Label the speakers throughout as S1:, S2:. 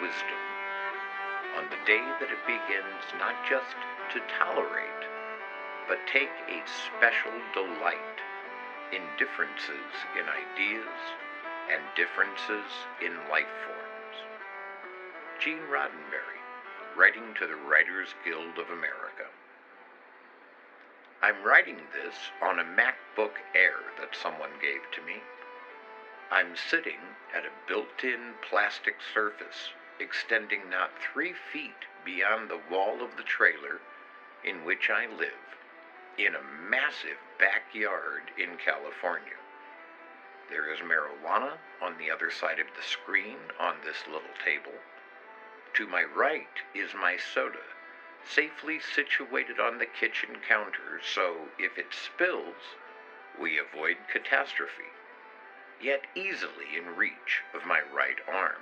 S1: wisdom on the day that it begins not just to tolerate, but take a special delight in differences in ideas and differences in life forms. Gene Roddenberry, writing to the Writers Guild of America. I'm writing this on a MacBook Air that someone gave to me. I'm sitting at a built in plastic surface extending not three feet beyond the wall of the trailer in which I live, in a massive backyard in California. There is marijuana on the other side of the screen on this little table. To my right is my soda safely situated on the kitchen counter so if it spills, we avoid catastrophe, yet easily in reach of my right arm.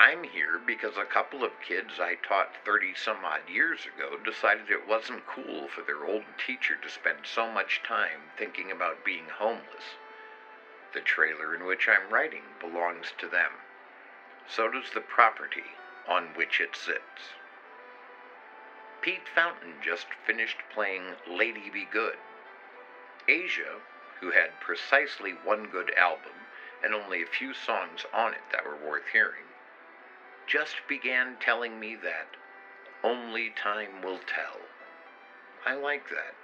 S1: I'm here because a couple of kids I taught 30 some odd years ago decided it wasn't cool for their old teacher to spend so much time thinking about being homeless. The trailer in which I'm writing belongs to them. So does the property on which it sits. Pete Fountain just finished playing Lady Be Good. Asia, who had precisely one good album and only a few songs on it that were worth hearing, just began telling me that only time will tell. I like that.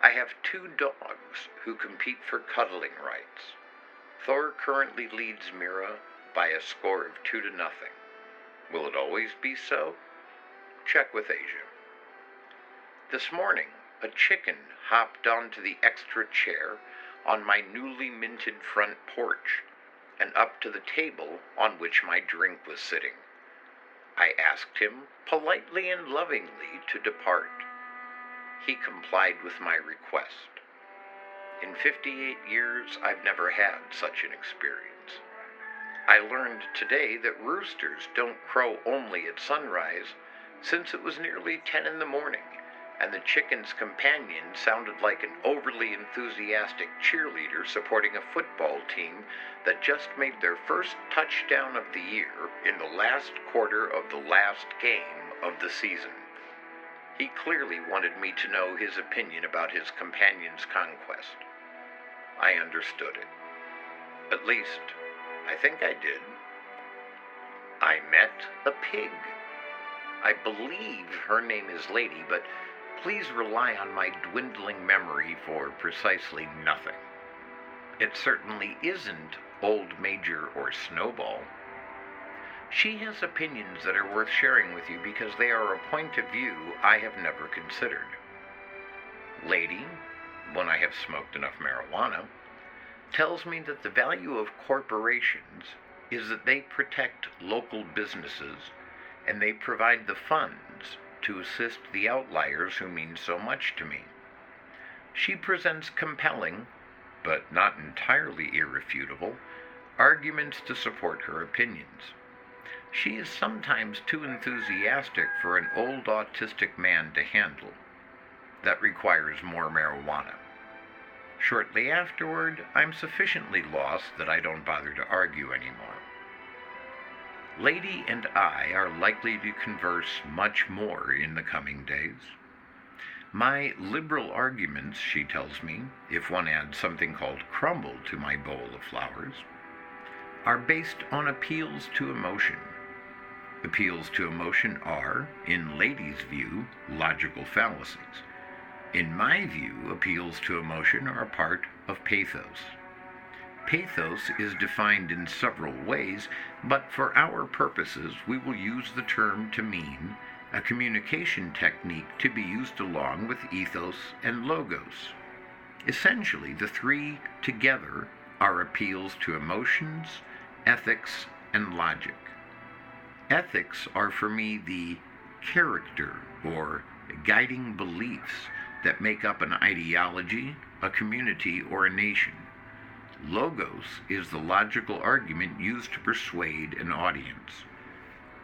S1: I have two dogs who compete for cuddling rights. Thor currently leads Mira by a score of two to nothing. Will it always be so? Check with Asia. This morning, a chicken hopped onto the extra chair on my newly minted front porch and up to the table on which my drink was sitting. I asked him, politely and lovingly, to depart. He complied with my request. In 58 years, I've never had such an experience. I learned today that roosters don't crow only at sunrise since it was nearly ten in the morning, and the chicken's companion sounded like an overly enthusiastic cheerleader supporting a football team that just made their first touchdown of the year in the last quarter of the last game of the season. He clearly wanted me to know his opinion about his companion's conquest. I understood it. At least, I think I did. I met a pig. I believe her name is Lady, but please rely on my dwindling memory for precisely nothing. It certainly isn't Old Major or Snowball. She has opinions that are worth sharing with you because they are a point of view I have never considered. Lady, when I have smoked enough marijuana, tells me that the value of corporations is that they protect local businesses and they provide the funds to assist the outliers who mean so much to me. She presents compelling, but not entirely irrefutable, arguments to support her opinions. She is sometimes too enthusiastic for an old autistic man to handle. That requires more marijuana. Shortly afterward, I'm sufficiently lost that I don't bother to argue anymore. Lady and I are likely to converse much more in the coming days. My liberal arguments, she tells me, if one adds something called crumble to my bowl of flowers, are based on appeals to emotion. Appeals to emotion are, in Lady's view, logical fallacies. In my view, appeals to emotion are a part of pathos. Pathos is defined in several ways, but for our purposes, we will use the term to mean a communication technique to be used along with ethos and logos. Essentially, the three together are appeals to emotions, ethics, and logic. Ethics are for me the character or guiding beliefs that make up an ideology, a community, or a nation. Logos is the logical argument used to persuade an audience.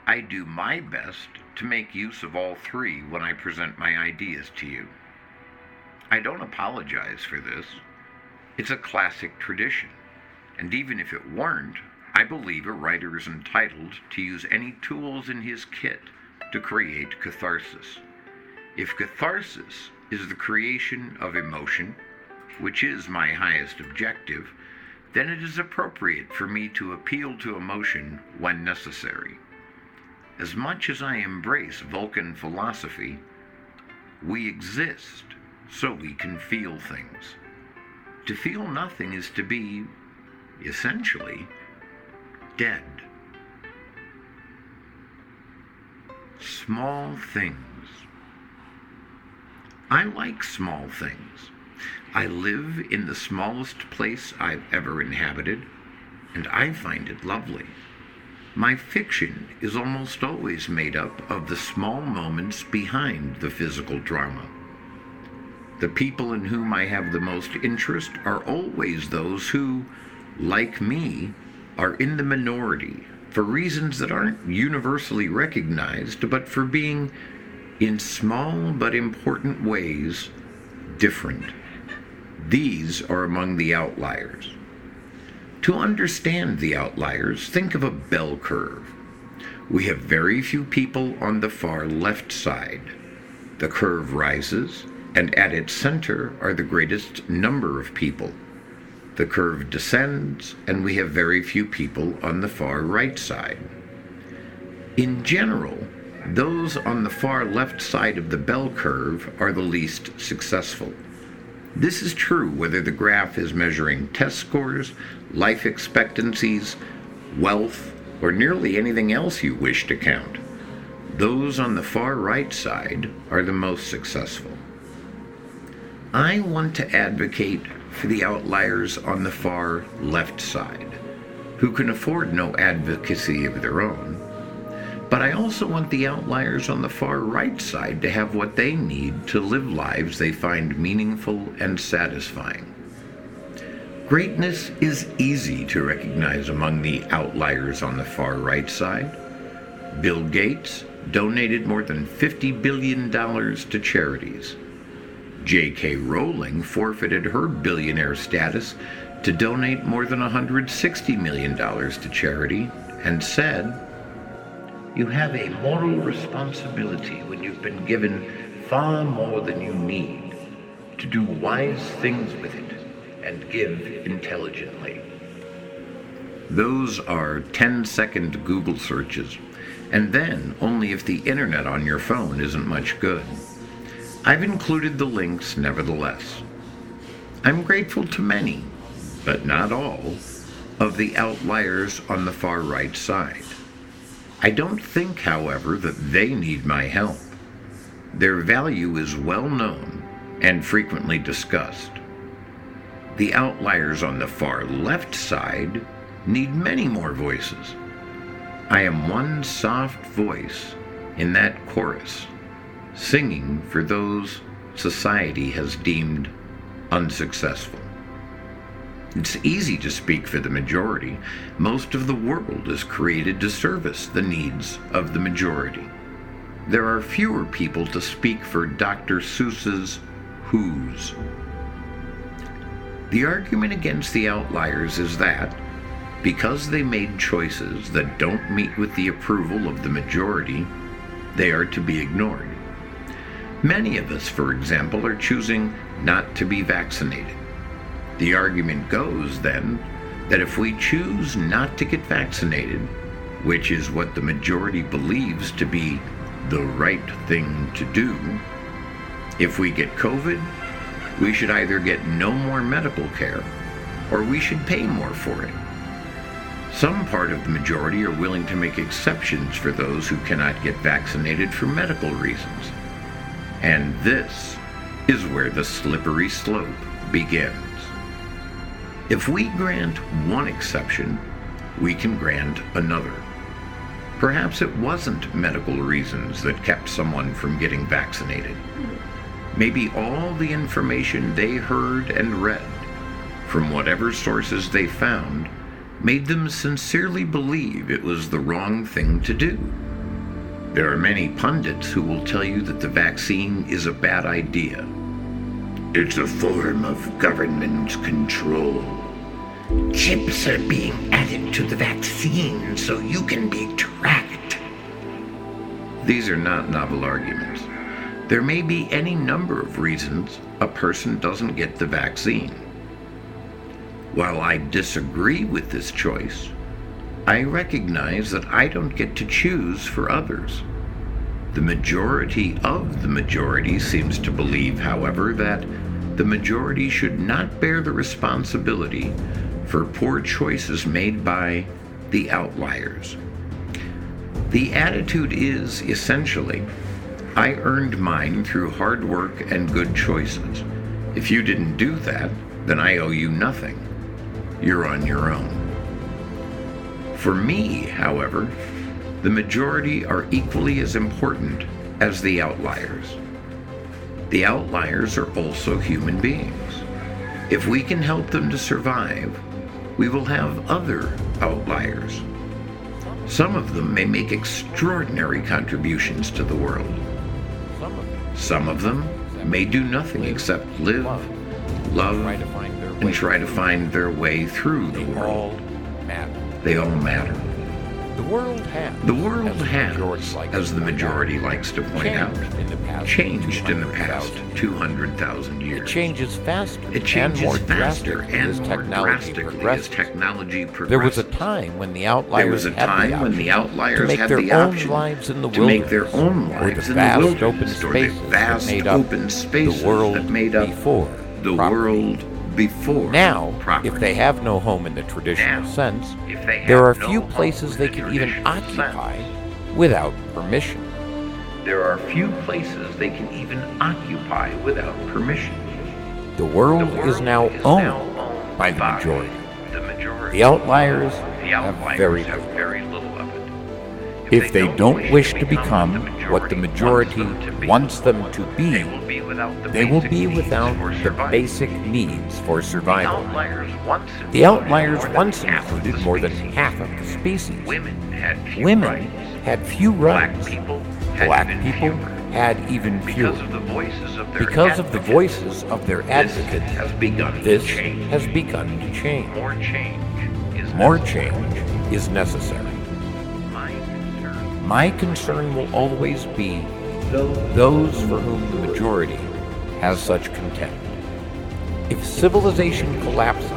S1: I do my best to make use of all three when I present my ideas to you. I don't apologize for this. It's a classic tradition. And even if it weren't, I believe a writer is entitled to use any tools in his kit to create catharsis. If catharsis is the creation of emotion, which is my highest objective, then it is appropriate for me to appeal to emotion when necessary. As much as I embrace Vulcan philosophy, we exist so we can feel things. To feel nothing is to be, essentially, dead. Small things. I like small things. I live in the smallest place I've ever inhabited, and I find it lovely. My fiction is almost always made up of the small moments behind the physical drama. The people in whom I have the most interest are always those who, like me, are in the minority for reasons that aren't universally recognized, but for being, in small but important ways, different. These are among the outliers. To understand the outliers, think of a bell curve. We have very few people on the far left side. The curve rises, and at its center are the greatest number of people. The curve descends, and we have very few people on the far right side. In general, those on the far left side of the bell curve are the least successful. This is true whether the graph is measuring test scores, life expectancies, wealth, or nearly anything else you wish to count. Those on the far right side are the most successful. I want to advocate for the outliers on the far left side, who can afford no advocacy of their own. But I also want the outliers on the far right side to have what they need to live lives they find meaningful and satisfying. Greatness is easy to recognize among the outliers on the far right side. Bill Gates donated more than $50 billion to charities. J.K. Rowling forfeited her billionaire status to donate more than $160 million to charity and said, You have a moral responsibility when you've been given far more than you need to do wise things with it and give intelligently. Those are 10 second Google searches, and then only if the internet on your phone isn't much good. I've included the links nevertheless. I'm grateful to many, but not all, of the outliers on the far right side. I don't think, however, that they need my help. Their value is well known and frequently discussed. The outliers on the far left side need many more voices. I am one soft voice in that chorus singing for those society has deemed unsuccessful. It's easy to speak for the majority. Most of the world is created to service the needs of the majority. There are fewer people to speak for Dr. Seuss's Who's. The argument against the outliers is that, because they made choices that don't meet with the approval of the majority, they are to be ignored. Many of us, for example, are choosing not to be vaccinated. The argument goes, then, that if we choose not to get vaccinated, which is what the majority believes to be the right thing to do, if we get COVID, we should either get no more medical care or we should pay more for it. Some part of the majority are willing to make exceptions for those who cannot get vaccinated for medical reasons. And this is where the slippery slope begins. If we grant one exception, we can grant another. Perhaps it wasn't medical reasons that kept someone from getting vaccinated. Maybe all the information they heard and read, from whatever sources they found, made them sincerely believe it was the wrong thing to do. There are many pundits who will tell you that the vaccine is a bad idea.
S2: It's a form of government control. Chips are being added to the vaccine so you can be tracked. These are not novel arguments. There may be any number of reasons a person doesn't get the vaccine. While I disagree with this choice, I recognize that I don't get to choose for others. The majority of the majority seems to believe, however, that the majority should not bear the responsibility for poor choices made by the outliers. The attitude is essentially I earned mine through hard work and good choices. If you didn't do that, then I owe you nothing. You're on your own. For me, however, the majority are equally as important as the outliers. The outliers are also human beings. If we can help them to survive, we will have other outliers. Some of them may make extraordinary contributions to the world. Some of them may do nothing except live, love, and try to find their way through the world. They all matter.
S1: The world has,
S2: The world has, as the majority likes to point out,
S1: changed in the past
S2: changed in the past
S1: 200,000
S2: 200,000
S1: It
S2: years.
S1: changes faster
S2: It changes
S1: and more
S2: faster and
S1: as
S2: more
S1: technology
S2: drastically as technology progresses.
S1: There was a time when the outliers
S2: There was a
S1: had
S2: time
S1: the
S2: when the outliers
S1: to make
S2: had
S1: their
S2: the
S1: own lives in the
S2: to
S1: wilderness,
S2: make their own lives
S1: the
S2: in
S1: vast
S2: the wilderness,
S1: open
S2: or the
S1: spaces
S2: vast
S1: that made up
S2: open spaces
S1: the world
S2: that made up
S1: before
S2: the
S1: property.
S2: world before
S1: Now,
S2: property.
S1: if they have no home in the traditional
S2: Now,
S1: sense,
S2: if they
S1: there are
S2: no
S1: few places they
S2: the
S1: can even occupy
S2: sense,
S1: without permission.
S2: There are few places they can even occupy without permission.
S1: The world,
S2: The world
S1: is now
S2: is
S1: owned
S2: now owned
S1: by the majority.
S2: The majority.
S1: The outliers
S2: The
S1: have
S2: outliers
S1: very
S2: have
S1: little.
S2: very little of it.
S1: If they don't wish to become what the majority wants them to be,
S2: they will be without the
S1: they will
S2: basic
S1: be
S2: needs
S1: without
S2: for
S1: the
S2: survival.
S1: basic needs for
S2: The
S1: survival.
S2: outliers once
S1: The outliers
S2: included
S1: once
S2: more than half of
S1: included
S2: the
S1: more than
S2: species.
S1: half of the species.
S2: Women had few
S1: Women
S2: rights.
S1: had few
S2: Black people
S1: Black people had even fewer.
S2: Because of the voices of their
S1: Because of the
S2: advocates.
S1: voices of their
S2: This has begun
S1: this
S2: to change.
S1: has begun to change.
S2: More change is
S1: More
S2: necessary.
S1: change is necessary.
S2: My concern
S1: My concern will always be those for whom the majority has such contempt. If civilization collapses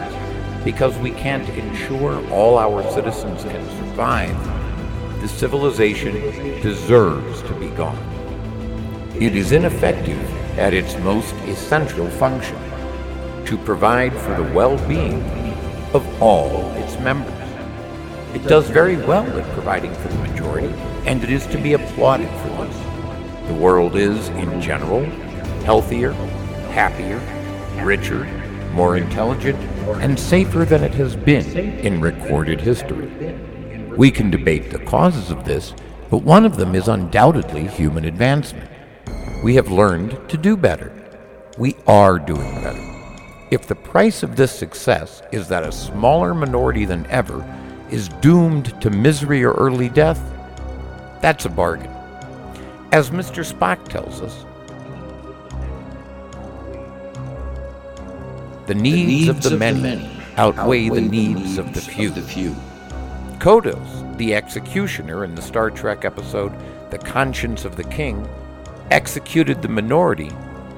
S1: because we can't ensure all our citizens can survive, the civilization deserves to be gone. It is ineffective at its most essential function to provide for the well being of all its members. It does very well at providing for the majority, and it is to be applauded for this. The world is, in general, healthier, happier, richer, more intelligent, and safer than it has been in recorded history. We can debate the causes of this, but one of them is undoubtedly human advancement. We have learned to do better. We are doing better. If the price of this success is that a smaller minority than ever is doomed to misery or early death, that's a bargain. As Mr. Spock tells us, the needs, of, the, many outweigh, the needs, of the few. Kodos, the executioner in the Star Trek episode The Conscience of the King, executed the minority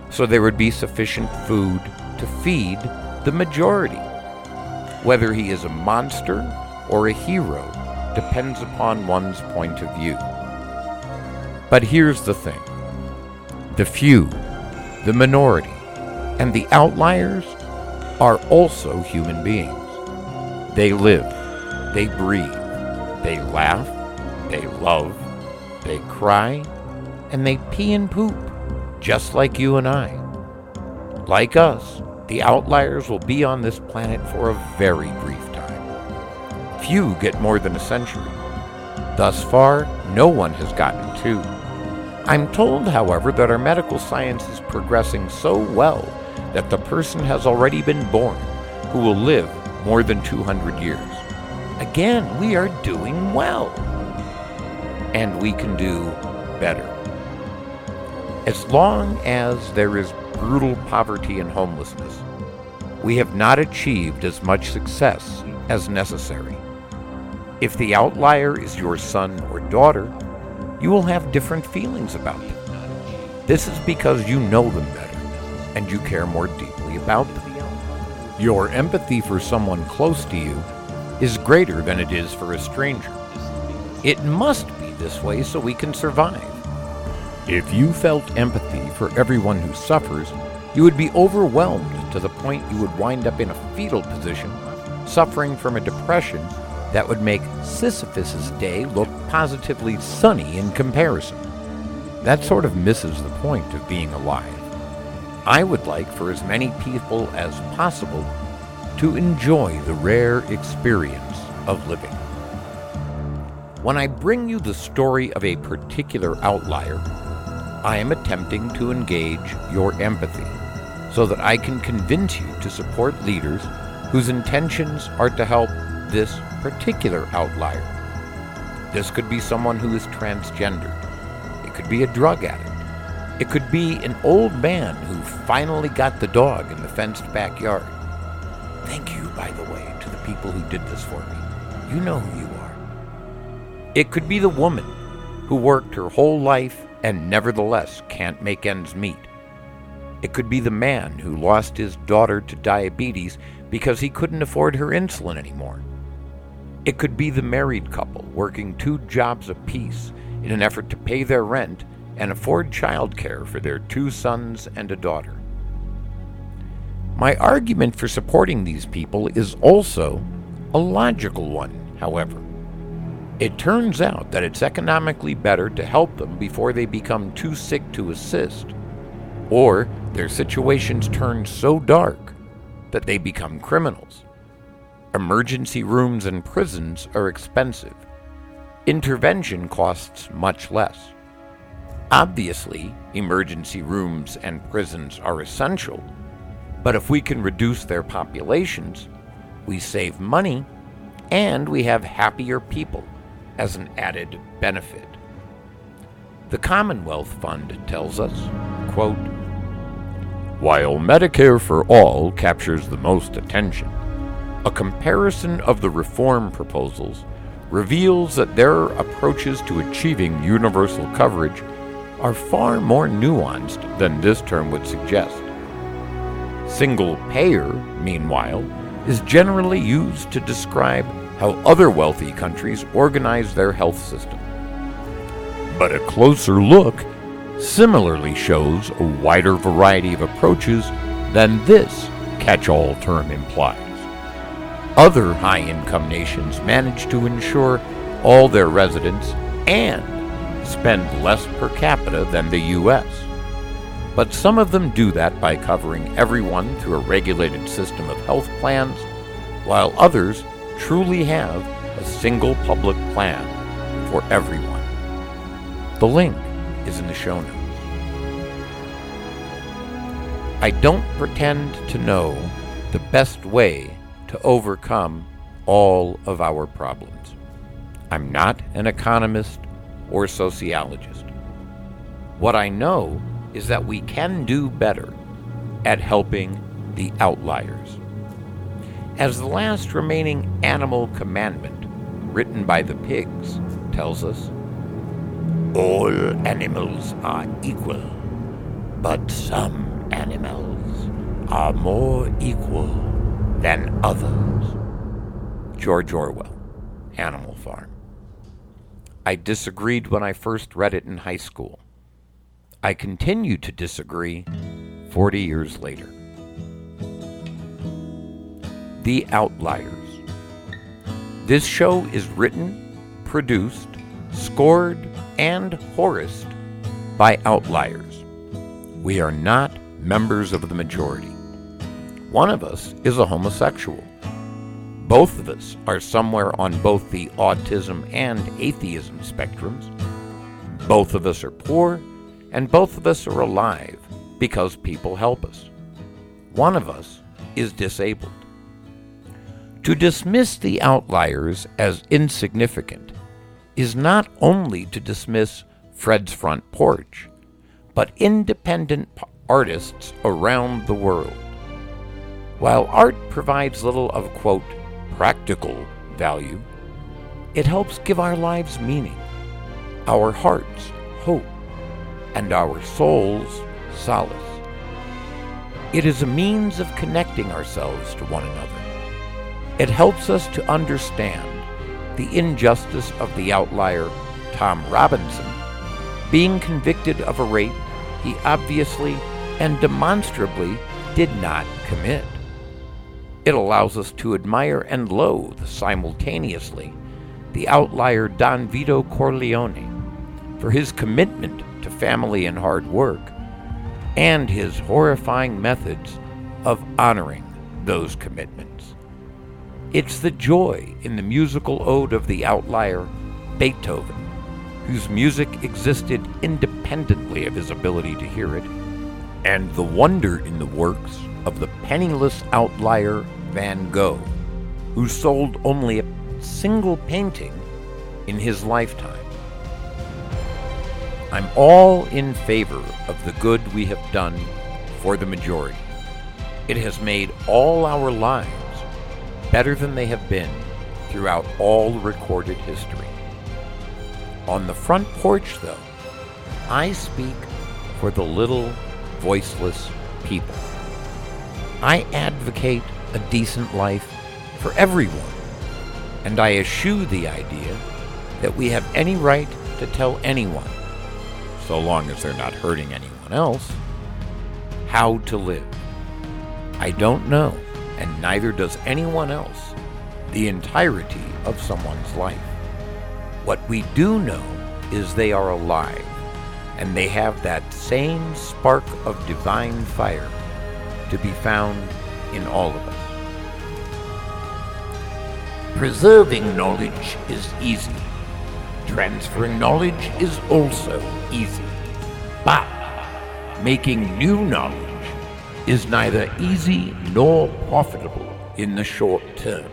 S1: so there would be sufficient food to feed the majority. Whether he is a monster or a hero depends upon one's point of view. But here's the thing the few, the minority, and the outliers are also human beings. They live, they breathe, they laugh, they love, they cry, and they pee and poop, just like you and I. Like us, the outliers will be on this planet for a very brief time. Few get more than a century. Thus far, no one has gotten two. I'm told, however, that our medical science is progressing so well that the person has already been born who will live more than 200 years. Again, we are doing well. And we can do better. As long as there is brutal poverty and homelessness, we have not achieved as much success as necessary. If the outlier is your son or daughter, you will have different feelings about them. This is because you know them better and you care more deeply about them. Your empathy for someone close to you is greater than it is for a stranger. It must be this way so we can survive. If you felt empathy for everyone who suffers, you would be overwhelmed to the point you would wind up in a fetal position, suffering from a depression that would make Sisyphus's day look positively sunny in comparison. That sort of misses the point of being alive. I would like for as many people as possible to enjoy the rare experience of living. When I bring you the story of a particular outlier, I am attempting to engage your empathy so that I can convince you to support leaders whose intentions are to help this particular outlier. This could be someone who is transgendered. It could be a drug addict. It could be an old man who finally got the dog in the fenced backyard. Thank you, by the way, to the people who did this for me. You know who you are. It could be the woman who worked her whole life and nevertheless can't make ends meet. It could be the man who lost his daughter to diabetes because he couldn't afford her insulin anymore. It could be the married couple working two jobs apiece in an effort to pay their rent and afford childcare for their two sons and a daughter. My argument for supporting these people is also a logical one, however. It turns out that it's economically better to help them before they become too sick to assist, or their situations turn so dark that they become criminals. Emergency rooms and prisons are expensive. Intervention costs much less. Obviously, emergency rooms and prisons are essential, but if we can reduce their populations, we save money and we have happier people as an added benefit. The Commonwealth Fund tells us, quote, while Medicare for All captures the most attention, a comparison of the reform proposals reveals that their approaches to achieving universal coverage are far more nuanced than this term would suggest. Single payer, meanwhile, is generally used to describe how other wealthy countries organize their health system. But a closer look similarly shows a wider variety of approaches than this catch all term implies. Other high income nations manage to ensure all their residents and spend less per capita than the U.S. But some of them do that by covering everyone through a regulated system of health plans, while others truly have a single public plan for everyone. The link is in the show notes. I don't pretend to know the best way to overcome all of our problems. I'm not an economist or sociologist. What I know is that we can do better at helping the outliers. As the last remaining animal commandment, written by the pigs, tells us, all animals are equal, but some animals are more equal than others. George Orwell, Animal Farm. I disagreed when I first read it in high school. I continue to disagree 40 years later. The Outliers. This show is written, produced, scored, and chorused by outliers. We are not members of the majority. One of us is a homosexual. Both of us are somewhere on both the autism and atheism spectrums. Both of us are poor, and both of us are alive because people help us. One of us is disabled. To dismiss the outliers as insignificant is not only to dismiss Fred's front porch, but independent artists around the world. While art provides little of, quote, practical value, it helps give our lives meaning, our hearts hope, and our souls solace. It is a means of connecting ourselves to one another. It helps us to understand the injustice of the outlier Tom Robinson being convicted of a rape he obviously and demonstrably did not commit. It allows us to admire and loathe simultaneously the outlier Don Vito Corleone for his commitment to family and hard work and his horrifying methods of honoring those commitments. It's the joy in the musical ode of the outlier Beethoven, whose music existed independently of his ability to hear it, and the wonder in the works of the penniless outlier Van Gogh, who sold only a single painting in his lifetime. I'm all in favor of the good we have done for the majority. It has made all our lives better than they have been throughout all recorded history. On the front porch, though, I speak for the little, voiceless people. I advocate a decent life for everyone, and I eschew the idea that we have any right to tell anyone so long as they're not hurting anyone else, how to live. I don't know, and neither does anyone else, the entirety of someone's life. What we do know is they are alive, and they have that same spark of divine fire to be found in all of us. Preserving knowledge is easy Transferring knowledge is also easy. But making new knowledge is neither easy nor profitable in the short term.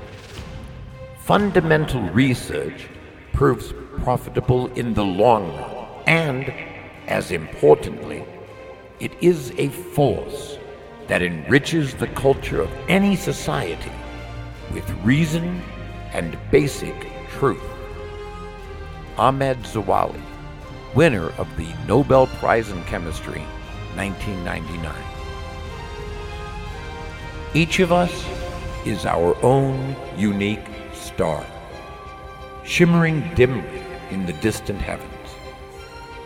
S1: Fundamental research proves profitable in the long run, and, as importantly, it is a force that enriches the culture of any society with reason and basic truth. Ahmed Zewaili, winner of the Nobel Prize in Chemistry, 1999. Each of us is our own unique star, shimmering dimly in the distant heavens.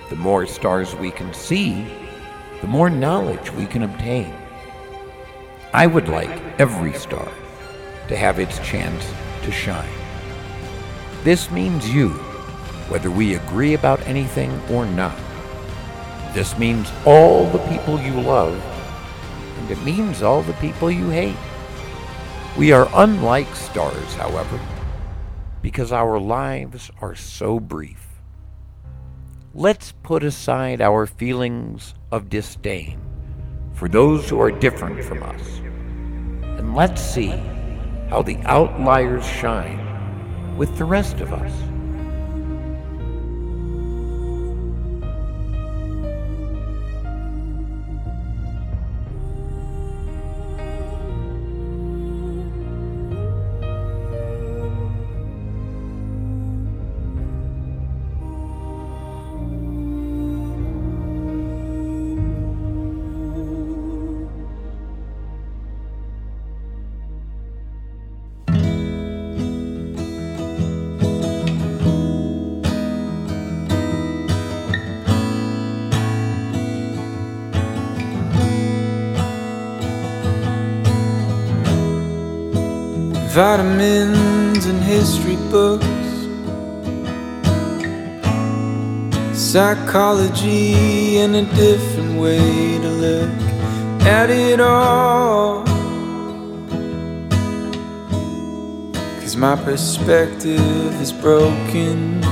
S1: The more stars we can see, the more knowledge we can obtain. I would like every star to have its chance to shine. This means you whether we agree about anything or not. This means all the people you love, and it means all the people you hate. We are unlike stars, however, because our lives are so brief. Let's put aside our feelings of disdain for those who are different from us, and let's see how the outliers shine with the rest of us.
S3: Vitamins and history books, psychology, and a different way to look at it all. Cause my perspective is broken.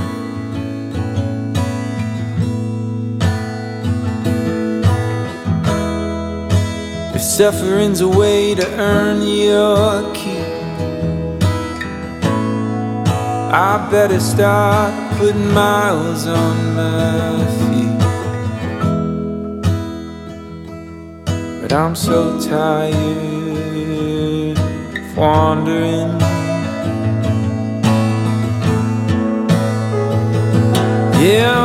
S3: If suffering's a way to earn your I better start putting miles on my feet. But I'm so tired of wandering. Yeah.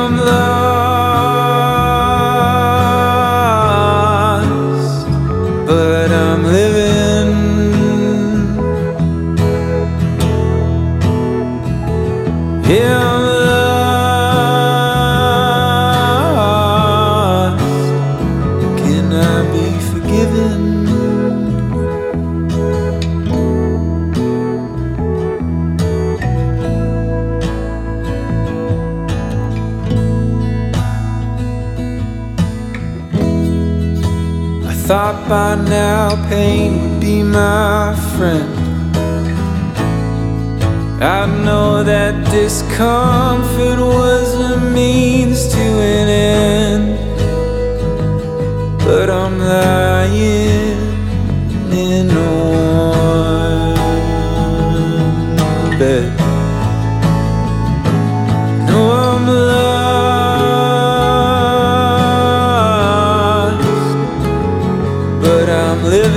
S3: By now pain would be my friend. I know that discomfort was a means to an end. But I'm lying I'm living.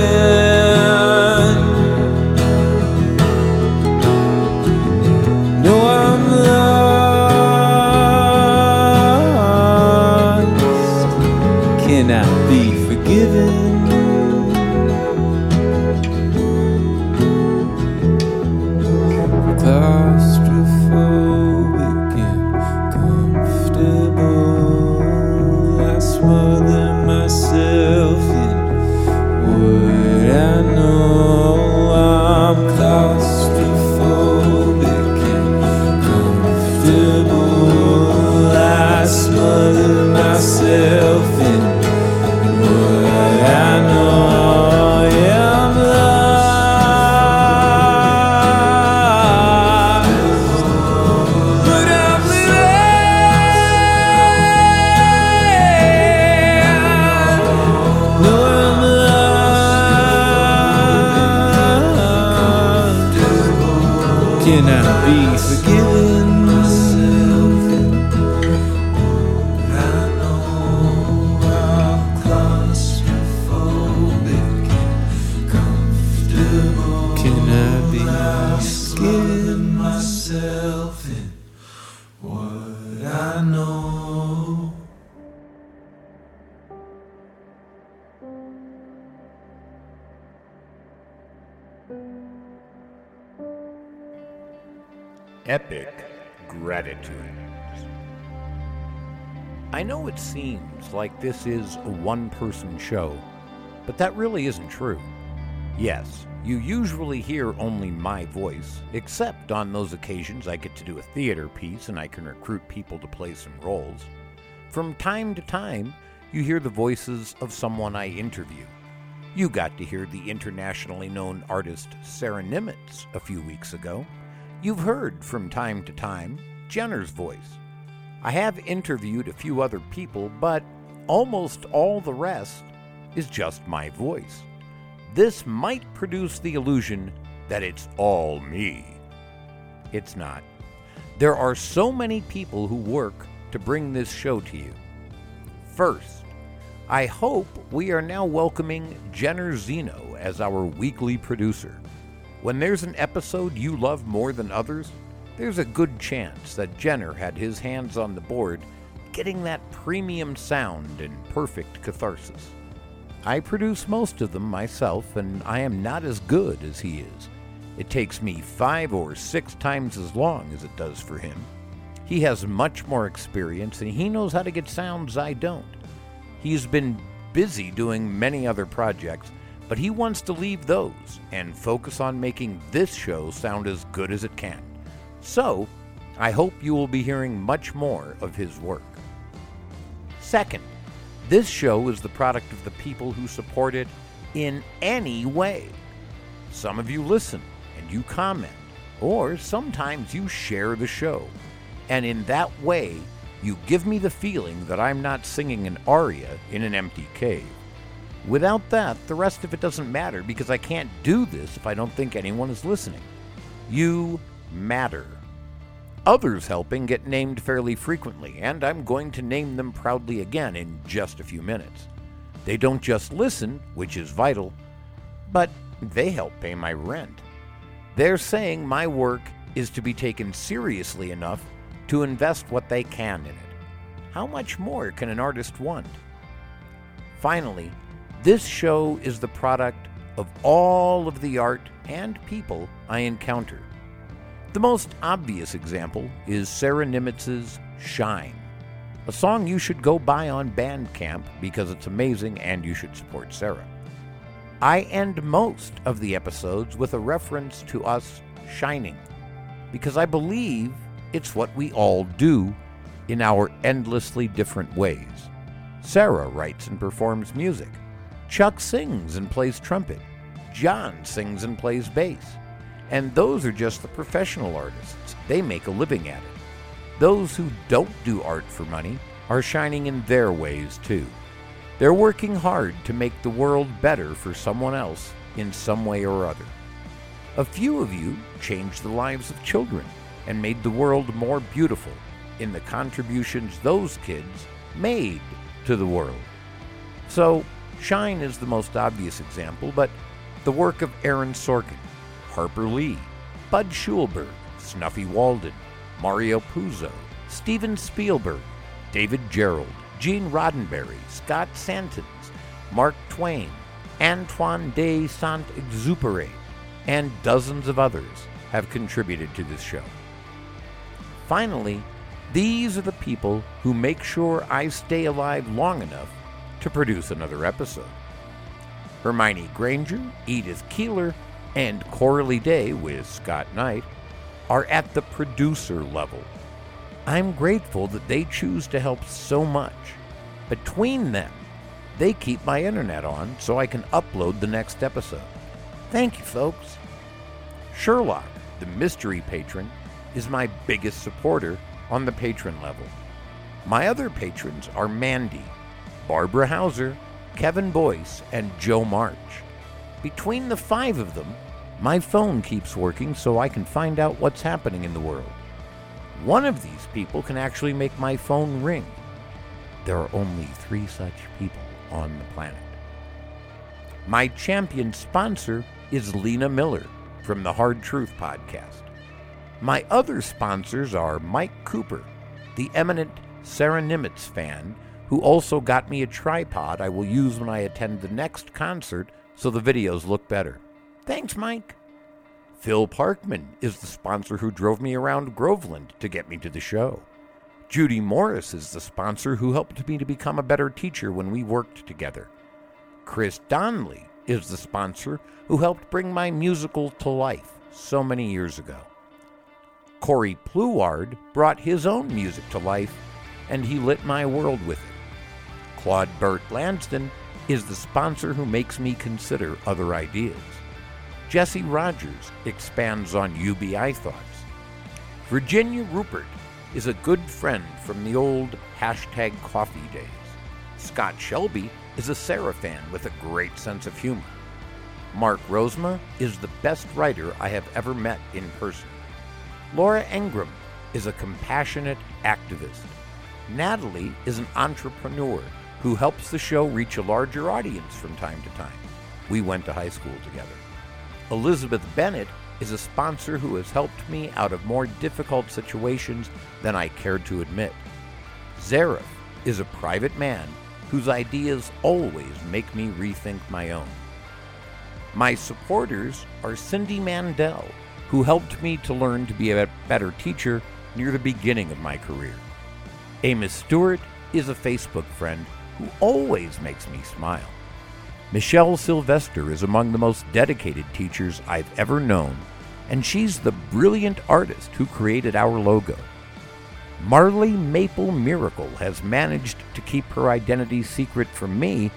S1: Epic gratitude. I know it seems like this is a one person show, but that really isn't true. Yes, you usually hear only my voice, except on those occasions I get to do a theater piece and I can recruit people to play some roles. From time to time, you hear the voices of someone I interview. You got to hear the internationally known artist Sarah Nimitz a few weeks ago. You've heard from time to time Jenner's voice. I have interviewed a few other people, but almost all the rest is just my voice. This might produce the illusion that it's all me. It's not. There are so many people who work to bring this show to you. First, I hope we are now welcoming Jenner Zeno as our weekly producer. When there's an episode you love more than others, there's a good chance that Jenner had his hands on the board getting that premium sound and perfect catharsis. I produce most of them myself, and I am not as good as he is. It takes me five or six times as long as it does for him. He has much more experience, and he knows how to get sounds I don't. He's been busy doing many other projects, but he wants to leave those and focus on making this show sound as good as it can. So, I hope you will be hearing much more of his work. Second, this show is the product of the people who support it in any way. Some of you listen and you comment, or sometimes you share the show. And in that way, you give me the feeling that I'm not singing an aria in an empty cave. Without that, the rest of it doesn't matter because I can't do this if I don't think anyone is listening. You matter. Others helping get named fairly frequently, and I'm going to name them proudly again in just a few minutes. They don't just listen, which is vital, but they help pay my rent. They're saying my work is to be taken seriously enough to invest what they can in it. How much more can an artist want? Finally, this show is the product of all of the art and people I encounter. The most obvious example is Sarah Nimitz's Shine, a song you should go buy on Bandcamp because it's amazing and you should support Sarah. I end most of the episodes with a reference to us shining because I believe it's what we all do in our endlessly different ways. Sarah writes and performs music. Chuck sings and plays trumpet. John sings and plays bass. And those are just the professional artists. They make a living at it. Those who don't do art for money are shining in their ways too. They're working hard to make the world better for someone else in some way or other. A few of you changed the lives of children and made the world more beautiful in the contributions those kids made to the world. So, Shine is the most obvious example, but the work of Aaron Sorkin, Harper Lee, Bud Schulberg, Snuffy Walden, Mario Puzo, Steven Spielberg, David Gerrold, Gene Roddenberry, Scott Santens, Mark Twain, Antoine de Saint Exupéry, and dozens of others have contributed to this show. Finally, these are the people who make sure I stay alive long enough to produce another episode. Hermione Granger, Edith Keeler, and Coralie Day with Scott Knight are at the producer level. I'm grateful that they choose to help so much. Between them, they keep my internet on so I can upload the next episode. Thank you, folks. Sherlock, the mystery patron, is my biggest supporter on the patron level. My other patrons are Mandy, Barbara Hauser, Kevin Boyce, and Joe March. Between the five of them, my phone keeps working so I can find out what's happening in the world. One of these people can actually make my phone ring. There are only three such people on the planet. My champion sponsor is Lena Miller from the Hard Truth podcast. My other sponsors are Mike Cooper, the eminent Sarah Nimitz fan, who also got me a tripod I will use when I attend the next concert so the videos look better. Thanks, Mike. Phil Parkman is the sponsor who drove me around Groveland to get me to the show. Judy Morris is the sponsor who helped me to become a better teacher when we worked together. Chris Donnelly is the sponsor who helped bring my musical to life so many years ago. Corey Pluard brought his own music to life, and he lit my world with it. Claude Burt Lanston is the sponsor who makes me consider other ideas. Jesse Rogers expands on UBI thoughts. Virginia Rupert is a good friend from the old hashtag coffee days. Scott Shelby is a Sarah fan with a great sense of humor. Mark Rosema is the best writer I have ever met in person. Laura Engram is a compassionate activist. Natalie is an entrepreneur who helps the show reach a larger audience from time to time. We went to high school together. Elizabeth Bennett is a sponsor who has helped me out of more difficult situations than I cared to admit. Zareth is a private man whose ideas always make me rethink my own. My supporters are Cindy Mandel, who helped me to learn to be a better teacher near the beginning of my career. Amos Stewart is a Facebook friend who always makes me smile. Michelle Sylvester is among the most dedicated teachers I've ever known, and she's the brilliant artist who created our logo. Marley Maple Miracle has managed to keep her identity secret from me,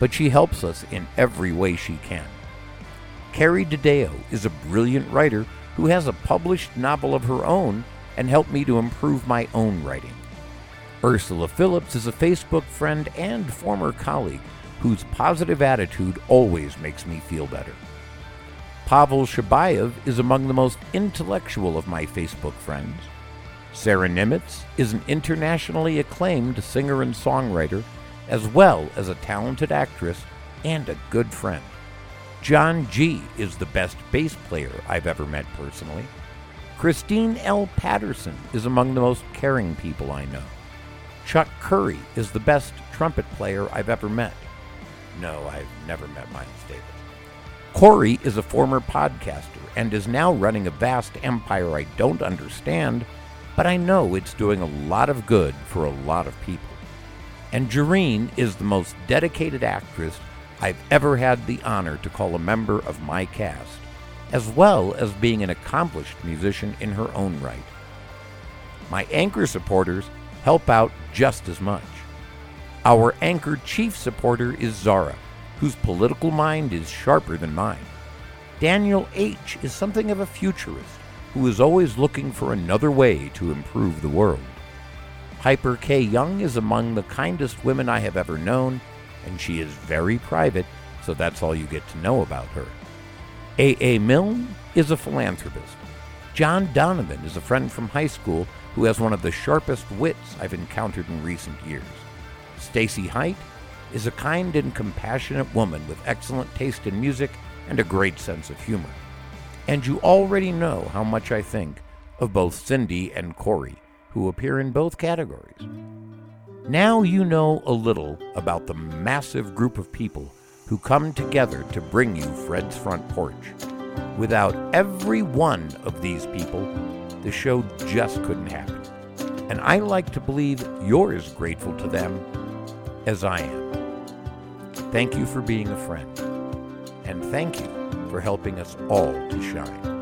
S1: but she helps us in every way she can. Carrie DeDeo is a brilliant writer who has a published novel of her own and helped me to improve my own writing. Ursula Phillips is a Facebook friend and former colleague whose positive attitude always makes me feel better. Pavel Shabayev is among the most intellectual of my Facebook friends. Sarah Nimitz is an internationally acclaimed singer and songwriter as well as a talented actress and a good friend. John G. is the best bass player I've ever met personally. Christine L. Patterson is among the most caring people I know. Chuck Curry is the best trumpet player I've ever met. No, I've never met Miles Davis. Corey is a former podcaster and is now running a vast empire I don't understand, but I know it's doing a lot of good for a lot of people. And Jareen is the most dedicated actress I've ever had the honor to call a member of my cast, as well as being an accomplished musician in her own right. My anchor supporters help out just as much. Our anchor chief supporter is Zara, whose political mind is sharper than mine. Daniel H. is something of a futurist who is always looking for another way to improve the world. Piper K. Young is among the kindest women I have ever known, and she is very private, so that's all you get to know about her. A. A. Milne is a philanthropist. John Donovan is a friend from high school who has one of the sharpest wits I've encountered in recent years. Stacy Height is a kind and compassionate woman with excellent taste in music and a great sense of humor. And you already know how much I think of both Cindy and Corey, who appear in both categories. Now you know a little about the massive group of people who come together to bring you Fred's Front Porch. Without every one of these people, the show just couldn't happen. And I like to believe you're as grateful to them as I am. Thank you for being a friend. And thank you for helping us all to shine.